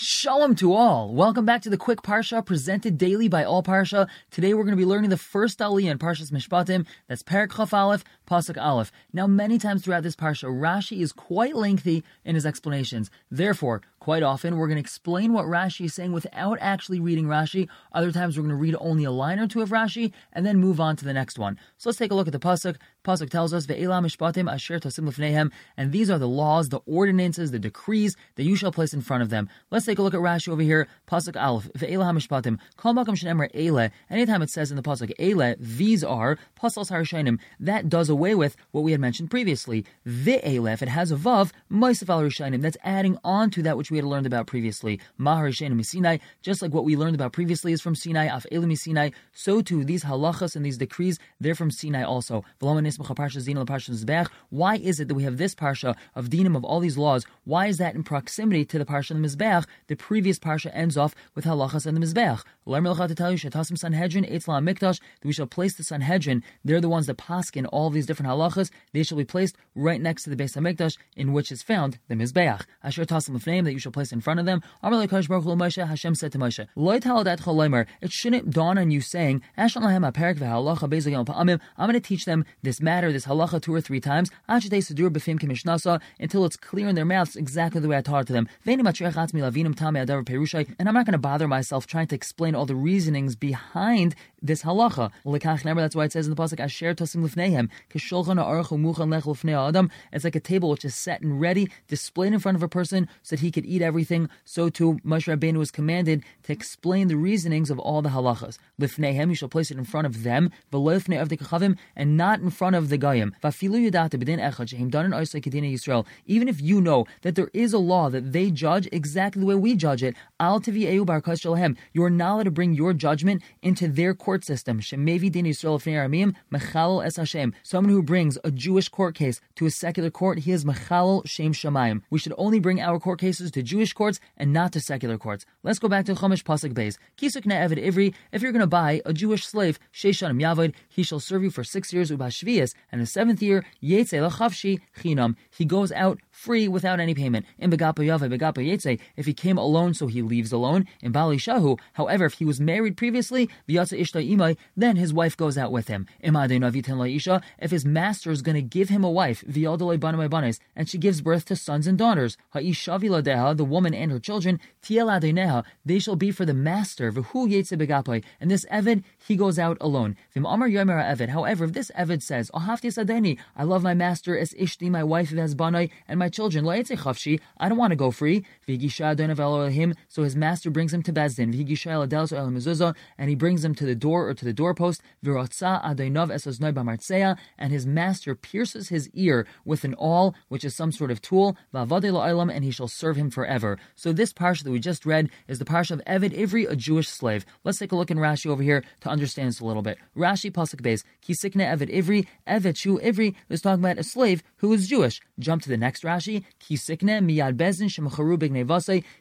Shalom to all. Welcome back to the Quick Parsha presented daily by All Parsha. Today we're going to be learning the first aliyah in Parshas Mishpatim. That's Perak Chaf Aleph, Pasuk Aleph. Now, many times throughout this Parsha, Rashi is quite lengthy in his explanations. Therefore, quite often we're going to explain what Rashi is saying without actually reading Rashi. Other times we're going to read only a line or two of Rashi and then move on to the next one. So let's take a look at the Pasuk. Pasuk tells us, Ve'ela Mishpatim Asher Tasim Lefnehem, and these are the laws, the ordinances, the decrees that you shall place in front of them. Let's take a look at Rashi over here. Pasuk Aleph, Ve'ela HaMishpatim, Kol Makam Shenemar Eile. Anytime it says in the Pasuk Eile, these are Pasals Harishainim, that does away with what we had mentioned previously. Ve'ele, if it has a Vav, Maisif Al that's adding on to that which we had learned about previously. Maharishainim Sinai, just like what we learned about previously is from Sinai, Af Elim Sinai, so too these halachas and these decrees, they're from Sinai also. Why is it that we have this parsha of dinim of all these laws? Why is that in proximity to the parsha of the Mizbeach? The previous parsha ends off with halachas and the Mizbeach. to tell you, Sanhedrin, Mikdash, that we shall place the Sanhedrin. They're the ones that paskin all these different halachas. They shall be placed right next to the Beis Hamikdash, in which is found the Mizbeach. Asher Tasim name that you shall place in front of them. Hashem said to Moshe, It shouldn't dawn on you saying, I'm going to teach them this matter, this halacha, two or three times, until it's clear in their mouths exactly the way I taught it to them. And I'm not going to bother myself trying to explain all the reasonings behind this halacha. That's why it says in the pasuk, "Asher tosim lifnehem adam." It's like a table which is set and ready, displayed in front of a person, so that he could eat everything. So too, Moshe Rabbeinu was commanded to explain the reasonings of all the halachas. Lifnehem, you shall place it in front of them, v'loifne of the kachavim, and not in front of the goyim. Even if you know that there is a law that they judge exactly the way we judge it, you are not allowed to bring your judgment into their court system. Someone who brings a Jewish court case to a secular court, he is mechalal shem shamayim. We should only bring our court cases to Jewish courts and not to secular courts. Let's go back to Chumash Pasuk Beis. Kisuk Evid Ivri. If you're going to buy a Jewish slave, Sheishanim Yavod, he shall serve you for six years ubashvias, and the seventh year Yetze chinam. He goes out free without any payment. In if he came alone, so he leaves alone. In Bali Shahu, however, if he was married previously, then his wife goes out with him. If his master is going to give him a wife, and she gives birth to sons and daughters, the woman and her children, they shall be for the master, and this Evid, he goes out alone. However, if this Evid says, oh, I love my master as Ishti, my wife, as and my my children, I don't want to go free. So his master brings him to Bezdin. And he brings him to the door or to the doorpost. And his master pierces his ear with an awl, which is some sort of tool. And he shall serve him forever. So this parsha that we just read is the parsha of Evid Ivri, a Jewish slave. Let's take a look in Rashi over here to understand this a little bit. Rashi pasuk base Kisikne Evid Ivri Evid Shu Ivri is talking about a slave who is Jewish. Jump to the next Rashi.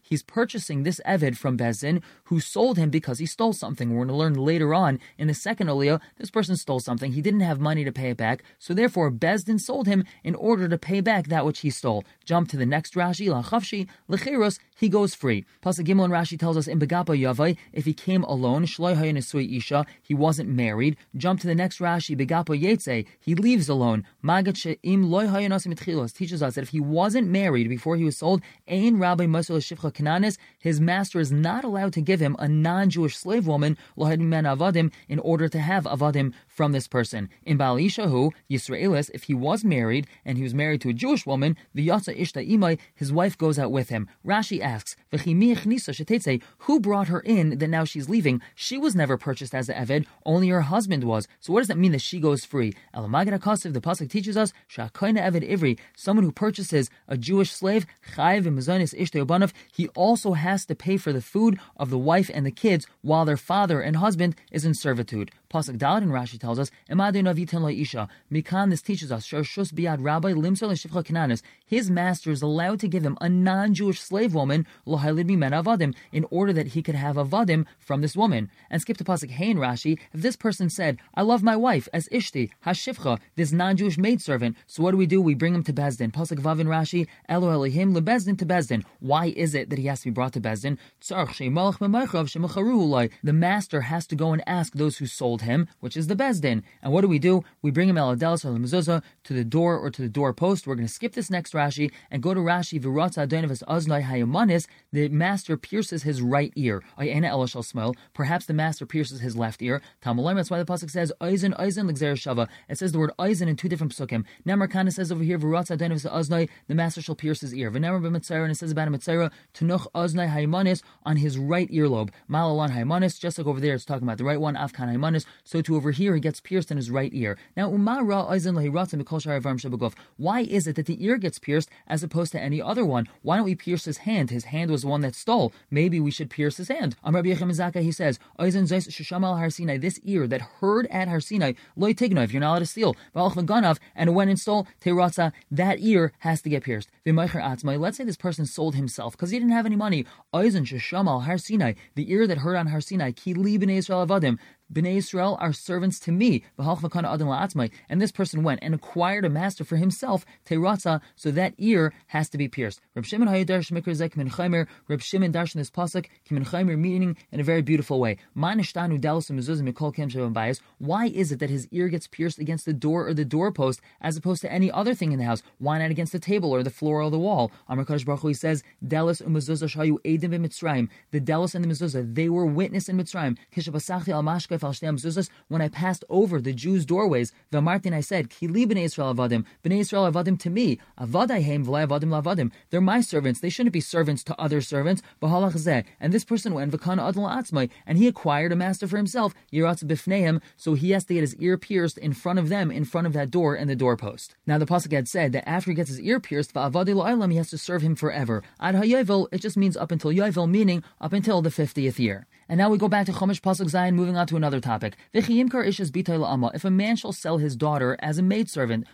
He's purchasing this Evid from Bezdin, who sold him because he stole something. We're going to learn later on in the second Aliyah, this person stole something. He didn't have money to pay it back, so therefore Bezdin sold him in order to pay back that which he stole. Jump to the next Rashi, lachavshi, lecheros, he goes free. Plus, Gimel and Rashi tells us in Begapa Yavai, if he came alone, shloi isha, he wasn't married. Jump to the next Rashi, Begapa Yetze, he leaves alone. Magat she'im loy teaches us that if he wasn't married before he was sold, Ein Rabbi Masul Shifcha Kananis, his master is not allowed to give him a non-Jewish slave woman, avadim, in order to have avadim from this person. In Baal Ishahu, Yisraelis, if he was married and he was married to a Jewish woman, the Yatza Ishta Imai, his wife goes out with him. Rashi asks, who brought her in that now she's leaving? She was never purchased as an Eved, only her husband was. So what does that mean that she goes free? Elamagad HaKasiv, the Pasuk teaches us, Shakoina Eved Ivri, someone who purchases a Jewish slave, Chayiv Ishta he also has to pay for the food of the wife and the kids while their father and husband is in servitude. Pasuk Dalad and Rashi tells us. Mikan, this teaches us, Sharshus biad Rabbi Limsal Shifcha Kananis. His master is allowed to give him a non-Jewish slave woman, Lohailid Mimena Avadim, in order that he could have Avadim from this woman. And skip to Pasuk Hey in Rashi, if this person said, I love my wife as Ishti, Hashifcha, this non-Jewish maidservant, so what do we do? We bring him to Bezdin. Pasuk Vav in Rashi, Elo Elohim lebezdin to Bezdin. Why is it that he has to be brought to Bezdin? The master has to go and ask those who sold him, which is the Bezdin. And what do we do? We bring him Eladelis or Mezuzah to the door or to the doorpost. We're going to skip this next Rashi and go to Rashi Viratza Adonavis Aznai Hayamanis. The master pierces his right ear. Perhaps the master pierces his left ear. Tamalim, That's why the pasuk says Eisen Eisen Shava. It says the word Eisen in two different psukim. Nemar Kana says over here Viratza Adonavis Aznai. The master shall pierce his ear. V'nemar b'mitzayra and it says about a mitzayra Tunuch Aznai Hayamanis on his right earlobe. Malalan Hayamanis. Just like over there, it's talking about the right one. Afkan Hayamanis. So to over here, he gets pierced in his right ear. Now why is it that the ear gets pierced as opposed to any other one? Why don't we pierce his hand? His hand was the one that stole. Maybe we should pierce his hand. Amr Rabbi he says, this ear that heard at Har Sinai, if you're not allowed to steal, and went and stole teratza, that ear has to get pierced. Let's say this person sold himself because he didn't have any money. The ear that heard on Har Sinai, Israel Bnei Israel are servants to me, and this person went and acquired a master for himself, Teratza, so that ear has to be pierced. Reb Shimon Hayadar Shemikr Zek Chaimer, Reb Shimon darshan this pasuk, Kimin Chaimer, meaning in a very beautiful way. Why is it that his ear gets pierced against the door or the doorpost as opposed to any other thing in the house? Why not against the table or the floor or the wall? Amar Kadosh Baruch Hu, he says, Delos umezuzah shayu edim b'mitzrayim. The Delos and the mezuzah, they were witness in Mitzrayim. Kishabasachti al mashka when I passed over the Jews' doorways, the Martin I said, Kili b'nei Israel avadim, b'nei Israel avadim to me, avadayhem v'lai avadim lavadim. They're my servants. They shouldn't be servants to other servants. And this person went v'kana adal atzmai, and he acquired a master for himself, yiratz b'fneim, so he has to get his ear pierced in front of them, in front of that door and the doorpost. Now the pasuk had said that after he gets his ear pierced, v'avadi he has to serve him forever. Ad hayovel, it just means up until yovel, meaning up until the fiftieth year. And now we go back to Chumash Pasuk Zayin, moving on to another topic. If a man shall sell his daughter as a maidservant,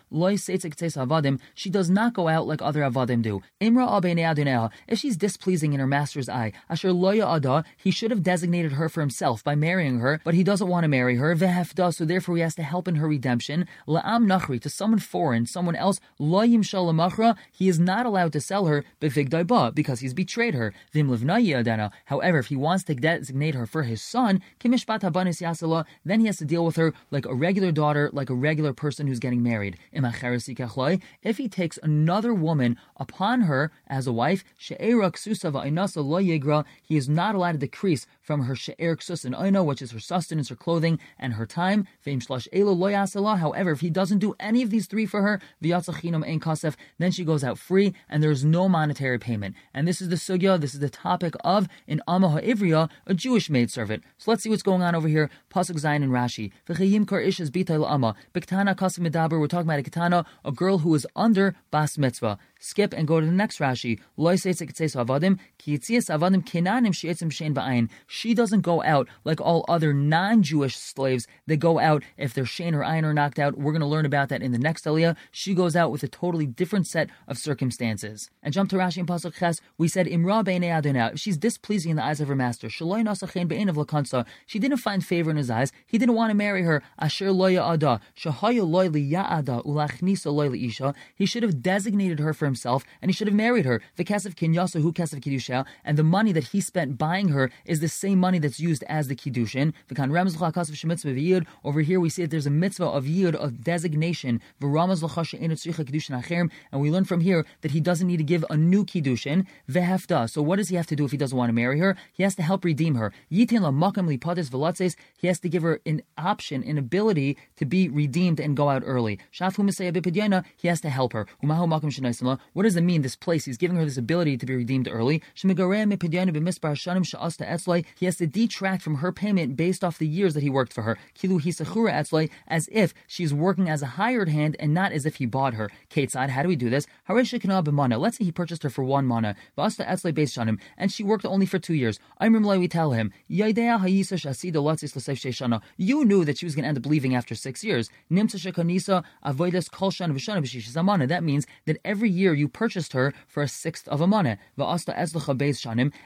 she does not go out like other avadim do. Imra if she's displeasing in her master's eye, asher loya he should have designated her for himself by marrying her, but he doesn't want to marry her. So therefore he has to help in her redemption. La'am nachri, to someone foreign, someone else, loyim he is not allowed to sell her, because he's betrayed her. However, if he wants to designate her for his son, kimishpat habanis then he has to deal with her like a regular daughter, like a regular person who's getting married. If he takes another woman upon her as a wife, he is not allowed to decrease from her she'er ksus and oino, which is her sustenance, her clothing, and her time. However, if he doesn't do any of these three for her, then she goes out free, and there is no monetary payment. And this is the sugya, this is the topic of in Amaha Ivriya, a Jew Jewish maidservant. So let's see what's going on over here. Pasuk Zayin and Rashi. We're talking about a katana, a girl who is under bas mitzvah skip and go to the next Rashi. She doesn't go out like all other non-Jewish slaves. They go out if their shein or iron are knocked out. We're going to learn about that in the next aliyah. She goes out with a totally different set of circumstances. And jump to Rashi and Pasuk Ches. We said Imra If she's displeasing in the eyes of her master, she didn't find favor in his eyes. He didn't want to marry her. Asher loya ada. He should have designated her for himself, and he should have married her. The kesef kinyasa who kesef kiddusha, and the money that he spent buying her is the same money that's used as the kiddushin. Over here we see that there's a mitzvah of yid of designation. And we learn from here that he doesn't need to give a new kiddushin. So what does he have to do if he doesn't want to marry her? He has to help redeem her. He has to give her an option, an ability to be redeemed and go out early. He has to help her. What does it mean, this place? He's giving her this ability to be redeemed early. He has to detract from her payment based off the years that he worked for her. As if she's working as a hired hand and not as if he bought her. Ketzad, how do we do this? Let's say he purchased her for one mana, and she worked only for two years. We tell him, You knew that she was going to end up leaving after six years. That means that every year you purchased her for a sixth of a mana.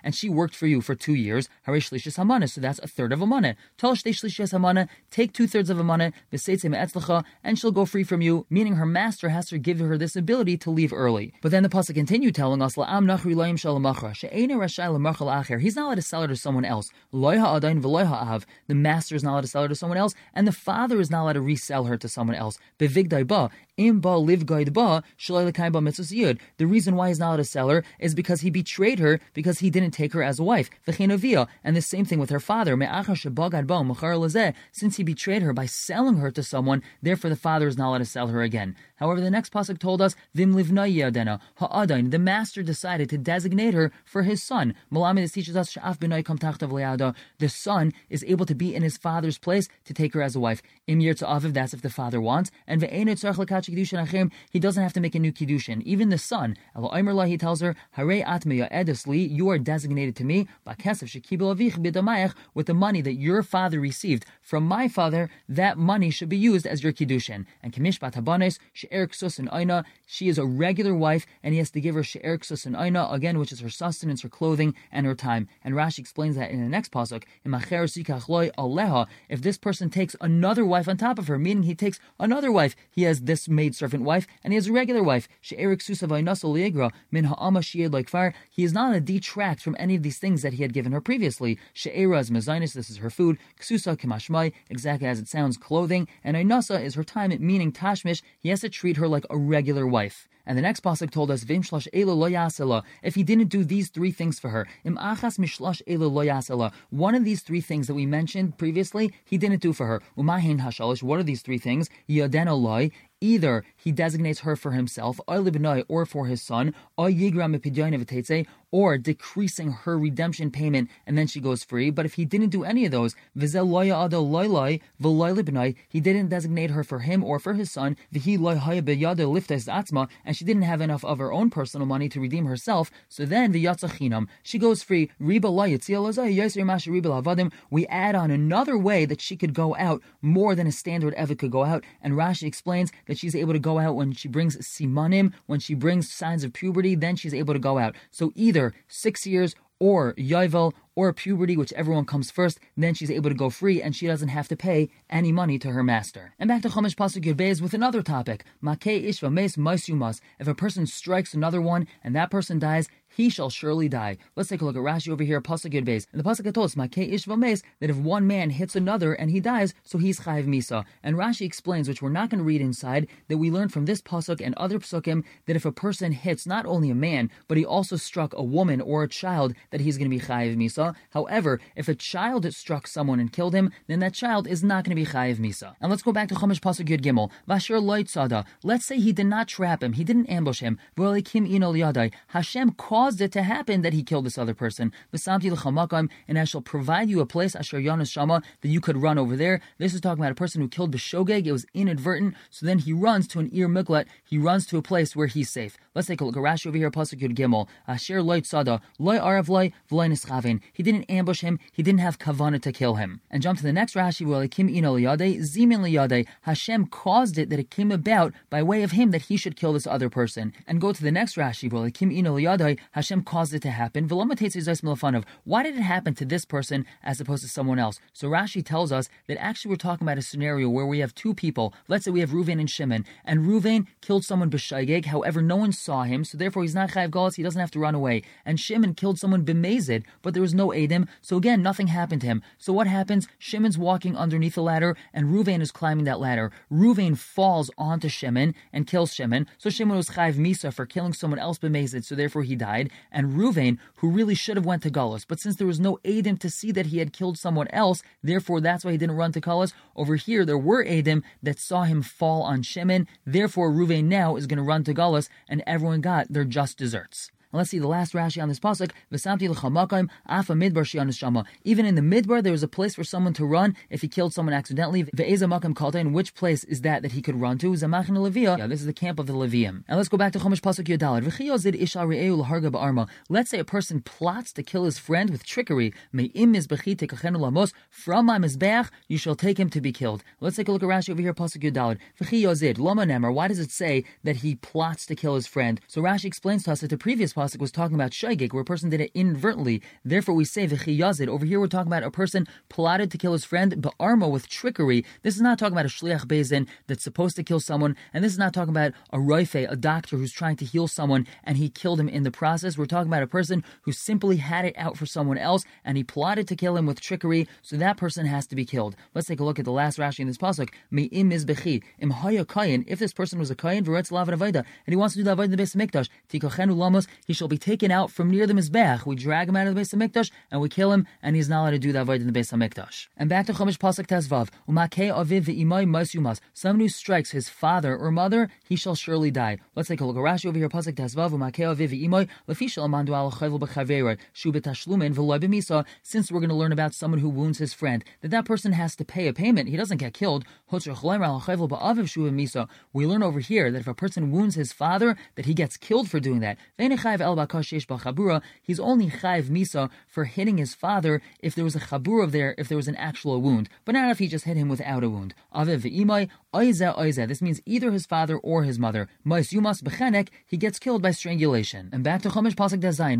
And she worked for you for two years. So that's a third of a mana. Take two thirds of a mana, and she'll go free from you, meaning her master has to give her this ability to leave early. But then the pasuk continue telling us, He's not allowed to sell her to someone else. The master is not allowed to sell her to someone else, and the father is not allowed to resell her to someone else. The reason why he's not allowed to sell her is because he betrayed her because he didn't take her as a wife. And the same thing with her father. Since he betrayed her by selling her to someone, therefore the father is not allowed to sell her again. However, the next pasuk told us, Vim ha'adain. The master decided to designate her for his son. Malamed teaches us, The son is able to be in his father's place to take her as a wife. Im aviv, that's if the father wants. And he doesn't have to make a new kiddushin. Even the son, he tells her, You are designated to me with the money that your father received from my father. That money should be used as your kiddushin. And Kamishbat Habanes, she'er and aina. She is a regular wife, and he has to give her she'er and aina again, which is her sustenance, her clothing, and her time. And Rashi explains that in the next pasuk. If this person takes another wife on top of her, meaning he takes another wife, he has this maid servant wife, and he has a regular wife. She'erik min ha'ama like fire. He is not a detract from any of these things that he had given her previously. She'era is this is her food. Ksusa kemashmai, exactly as it sounds, clothing. And ainasa is her time, meaning tashmish. He has to treat her like a regular wife. And the next pasuk told us, Vim shlosh lo if he didn't do these three things for her. Im achas mishlosh lo One of these three things that we mentioned previously, he didn't do for her. Umahin hashalish, what are these three things? Yaden loy, Either he designates her for himself, or for his son, decreasing her redemption payment, and then she goes free. But if he didn't do any of those, he didn't designate her for him or for his son, and she didn't have enough of her own personal money to redeem herself, so then the yatzachinam, she goes free. We add on another way that she could go out more than a standard Evid could go out, and Rashi explains that she's able to go out when she brings simanim, when she brings signs of puberty, then she's able to go out. So either six years or yovel or puberty, whichever one comes first, then she's able to go free and she doesn't have to pay any money to her master. And back to Chumash Pasuk Yud with another topic. Makei ishva mes If a person strikes another one and that person dies, he shall surely die. Let's take a look at Rashi over here, Pasuk Yud Beis. And the Pasuk told us, that if one man hits another and he dies, so he's chayiv misa. And Rashi explains, which we're not going to read inside, that we learn from this Pasuk and other Pasukim, that if a person hits not only a man, but he also struck a woman or a child, that he's going to be chayiv misa. However, if a child struck someone and killed him, then that child is not going to be chayiv misa. And let's go back to Chumash Pasuk Yud Gimel. Vasher loit sada. Let's say he did not trap him, he didn't ambush him. Hashem called caused it to happen that he killed this other person. And I shall provide you a place, Asher Yanas Shama, that you could run over there. This is talking about a person who killed Beshogeg. It was inadvertent. So then he runs to an Ir Miklat. He runs to a place where he's safe. Let's take a look. Rashi over here, Pasuk Yud Gimel. Asher loy tzada, loy arav loy, v'loy nischavin. He didn't ambush him. He didn't have kavana to kill him. And jump to the next Rashi. Kim ino liyade, zimin liyade. Hashem caused it that it came about by way of him that he should kill this other person. And go to the next Rashi. Kim ino liyade. Hashem caused it to happen. Why did it happen to this person as opposed to someone else? So Rashi tells us that actually we're talking about a scenario where we have two people. Let's say we have Ruvain and Shimon, and Ruvain killed someone b'shaygeg. However, no one saw him, so therefore he's not chayav galas. He doesn't have to run away. And Shimon killed someone b'mezid, but there was no edim. So again, nothing happened to him. So what happens? Shimon's walking underneath the ladder, and Ruvain is climbing that ladder. Ruvain falls onto Shimon and kills Shimon. So Shimon was chayav misa for killing someone else b'mezid. So therefore he died. Died, and Ruvain, who really should have went to Galus. But since there was no Adim to see that he had killed someone else, therefore that's why he didn't run to Galus. Over here, there were Adim that saw him fall on Shimon. Therefore, Ruvain now is going to run to Galus, and everyone got their just desserts. And let's see the last Rashi on this pasuk. V'samti l'chamakim afa midbar shama. Even in the midbar, there was a place for someone to run if he killed someone accidentally. Ve'eza kalta. In which place is that that he could run to? Zamachin Levia. Yeah, this is the camp of the Levium. And let's go back to Chumash pasuk Yodalad. V'chiyozid l'harga ba'arma. Let's say a person plots to kill his friend with trickery. Me'im mizbechi tekachenu lamos. From my mizbeach, you shall take him to be killed. Let's take a look at Rashi over here. Pasuk Yodalad. V'chiyozid lama nemer. Why does it say that he plots to kill his friend? So Rashi explains to us that the previous pasuk was talking about shaygik, where a person did it inadvertently. Therefore, we say v'chiyazid. Over here, we're talking about a person plotted to kill his friend ba'arma with trickery. This is not talking about a shliach bezin that's supposed to kill someone, and this is not talking about a roife, a doctor who's trying to heal someone and he killed him in the process. We're talking about a person who simply had it out for someone else and he plotted to kill him with trickery. So that person has to be killed. Let's take a look at the last Rashi in this pasuk. Me'im mizbechi im kayin. If this person was a kayin and he wants to do the avodah in the base of mikdash, lamos, he shall be taken out from near the Mizbeach. We drag him out of the Beis Hamikdash and we kill him, and he's not allowed to do that avoid in the Beis Hamikdash. And back to Chumash Pasuk Tezvav. Umakei aviv v'imay mas Someone who strikes his father or mother, he shall surely die. Let's take a look at Rashi over here. Pasuk Tezvav. Umakei aviv v'imay lefishal amandu al v'loy b'misa. Since we're going to learn about someone who wounds his friend, that that person has to pay a payment. He doesn't get killed. We learn over here that if a person wounds his father, that he gets killed for doing that he's only chayv misa for hitting his father if there was a chabura there, if there was an actual wound, but not if he just hit him without a wound. Aviv ve'imai oiza oiza. This means either his father or his mother. Mais yumas bechenek. He gets killed by strangulation. And back to Chumash pasuk dazayin.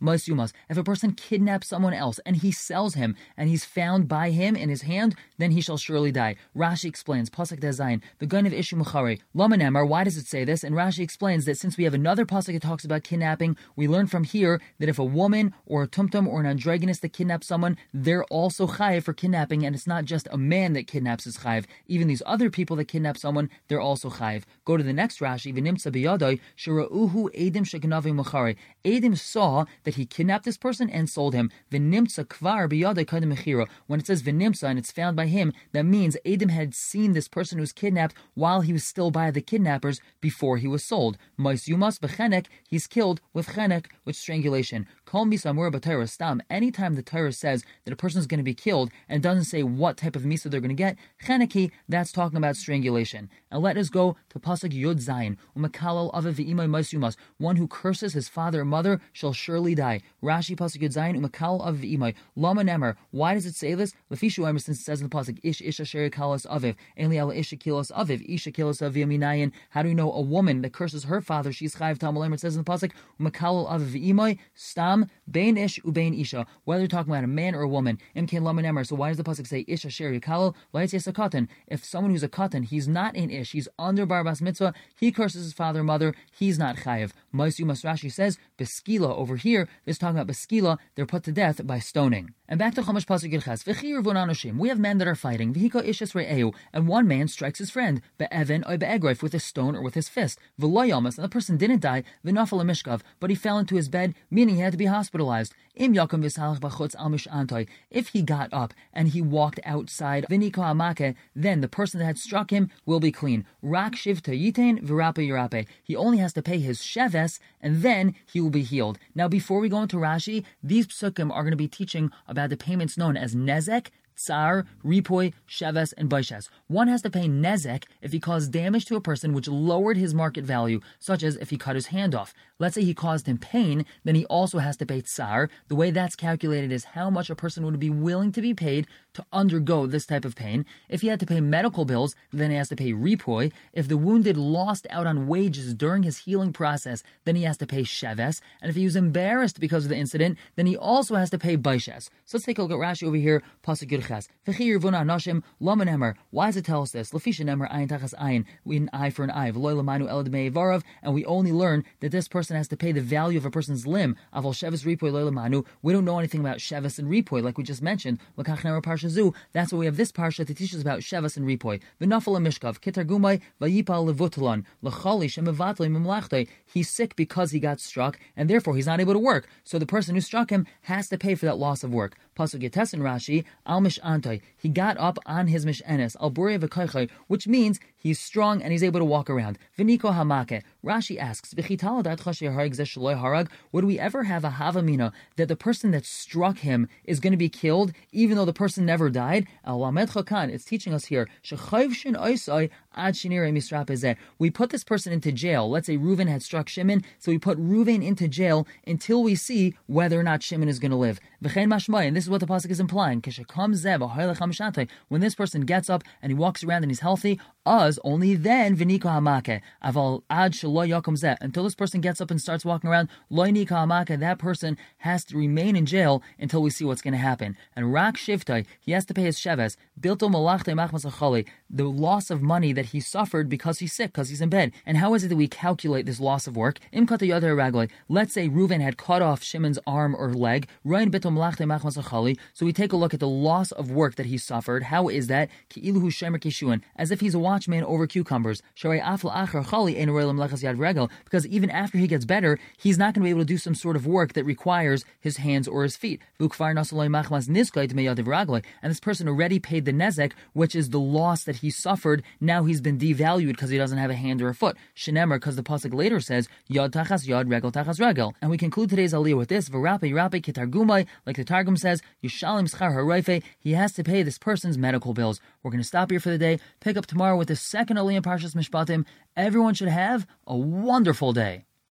Mais yumas. If a person kidnaps someone else and he sells him and he's found by him in his hand, then he shall surely die. Rashi explains pasuk dazayin. The gun of ishu machare. Lamanemar. Why does it say this? And Rashi explains that since we have another pasuk that talks about kidnapping, we learn from here that if a woman or a tumtum or an androgynous that kidnaps someone, they're also chayiv for kidnapping, and it's not just a man that kidnaps his chayiv. Even these other people that kidnap someone, they're also chayiv. Go to the next Rashi, v'nimtza biyadai, shira'uhu edim shekanavi machari. Edim saw that he kidnapped this person and sold him. V'nimtza kvar mechira. When it says v'nimtza and it's found by him, that means Edim had seen this person who was kidnapped while he was still by the kidnappers before he was sold. Mais yumas b'chenek, he's killed with chenek, with strangulation. Stam. Anytime the Torah says that a person is going to be killed and doesn't say what type of misa they're going to get, cheneki, that's talking about strangulation. And let us go to pasuk yud zayin. Aviv. One who curses his father or mother shall surely die. Rashi pasuk yud zayin. Umakalal aviv v'imay. Lama nemer. Why does it say this? Lefishu since it says in the pasuk ish isha sheri kalas aviv. Eli ala isha kilos aviv. Isha kilos aviv minayin. How do you know a woman that curses her father? She's chayv tamal It says in the pasuk umakalal aviv v'imay stam bein ish ubein isha. Whether you're talking about a man or a woman. Imkin lama nemer. So why does the pasuk say isha it say a katan? If someone who's a katan, he's not in ish. He's under barbas mitzvah. He curses his father and mother. He's not chayiv. Maisu Masrashi says beskila over here. This talking about beskila. They're put to death by stoning. And back to Chumash Pasuk v'nanoshim. We have men that are fighting. V'hiko ishas re'eu. And one man strikes his friend. Be'evan or be'egrif. With a stone or with his fist. V'loyamas. And the person didn't die. V'nafal. But he fell into his bed, meaning he had to be hospitalized. Im yakum v'salach b'chutz al antoi. If he got up and he walked outside, v'niko amake, then the person that had struck him will be clean. Rak shivta yitain v'rape yirape. He only has to pay his sheves, and then he will be healed. Now, before we go into Rashi, these psukim are going to be teaching about the payments known as nezek tsar, ripoy, sheves, and baishes. One has to pay nezek if he caused damage to a person which lowered his market value, such as if he cut his hand off. Let's say he caused him pain, then he also has to pay tsar. The way that's calculated is how much a person would be willing to be paid to undergo this type of pain. If he had to pay medical bills, then he has to pay ripoy. If the wounded lost out on wages during his healing process, then he has to pay sheves. And if he was embarrassed because of the incident, then he also has to pay baishes. So let's take a look at Rashi over here, Pasuk Yirches. Why does it tell us this? Lafisha ayin tachas an eye for an eye. V'loy lamanu el and we only learn that this person has to pay the value of a person's limb. Avol sheves ripoy loy. We don't know anything about sheves and ripoy, like we just mentioned. Parsha Zu, that's why we have this Parsha to teach us about Shevas and Ripoy. V'nafal Mishkav, Kitargumai, Vayipal Levutalon, L'chali. He's sick because he got struck, and therefore he's not able to work. So the person who struck him has to pay for that loss of work. Pasuk Yetes and Rashi, Al Mish Antoi. He got up on his Mishenes, Al Buria V'Kaichai, which means he's strong and he's able to walk around. Viniko Hamake. Rashi asks, harag. Would we ever have a Havamina that the person that struck him is going to be killed, even though the person never died? It's teaching us here. We put this person into jail. Let's say Reuven had struck Shimon, so we put Reuven into jail until we see whether or not Shimon is going to live. And this is what the pasuk is implying. When this person gets up and he walks around and he's healthy, us only then viniko hamake. Aval ad yakum Until this person gets up and starts walking around, loinika hamake. That person has to remain in jail until we see what's going to happen. And rak shivtai, he has to pay his sheves. Bilto malachte machmas The loss of money that he suffered because he's sick, because he's in bed. And how is it that we calculate this loss of work? Let's say Reuven had cut off Shimon's arm or leg. Machmas So we take a look at the loss of work that he suffered. How is that? As if he's a watchman over cucumbers. Because even after he gets better, he's not going to be able to do some sort of work that requires his hands or his feet. And this person already paid the nezek, which is the loss that he suffered. Now he's been devalued because he doesn't have a hand or a foot. Shenemer, because the pasuk later says yad tachas yad regel tachas regel. And we conclude today's aliyah with this: like the targum says, yishalim schar harayfe. He has to pay this person's medical bills. We're going to stop here for the day. Pick up tomorrow with the second Aliyah Parshas Mishpatim. Everyone should have a wonderful day.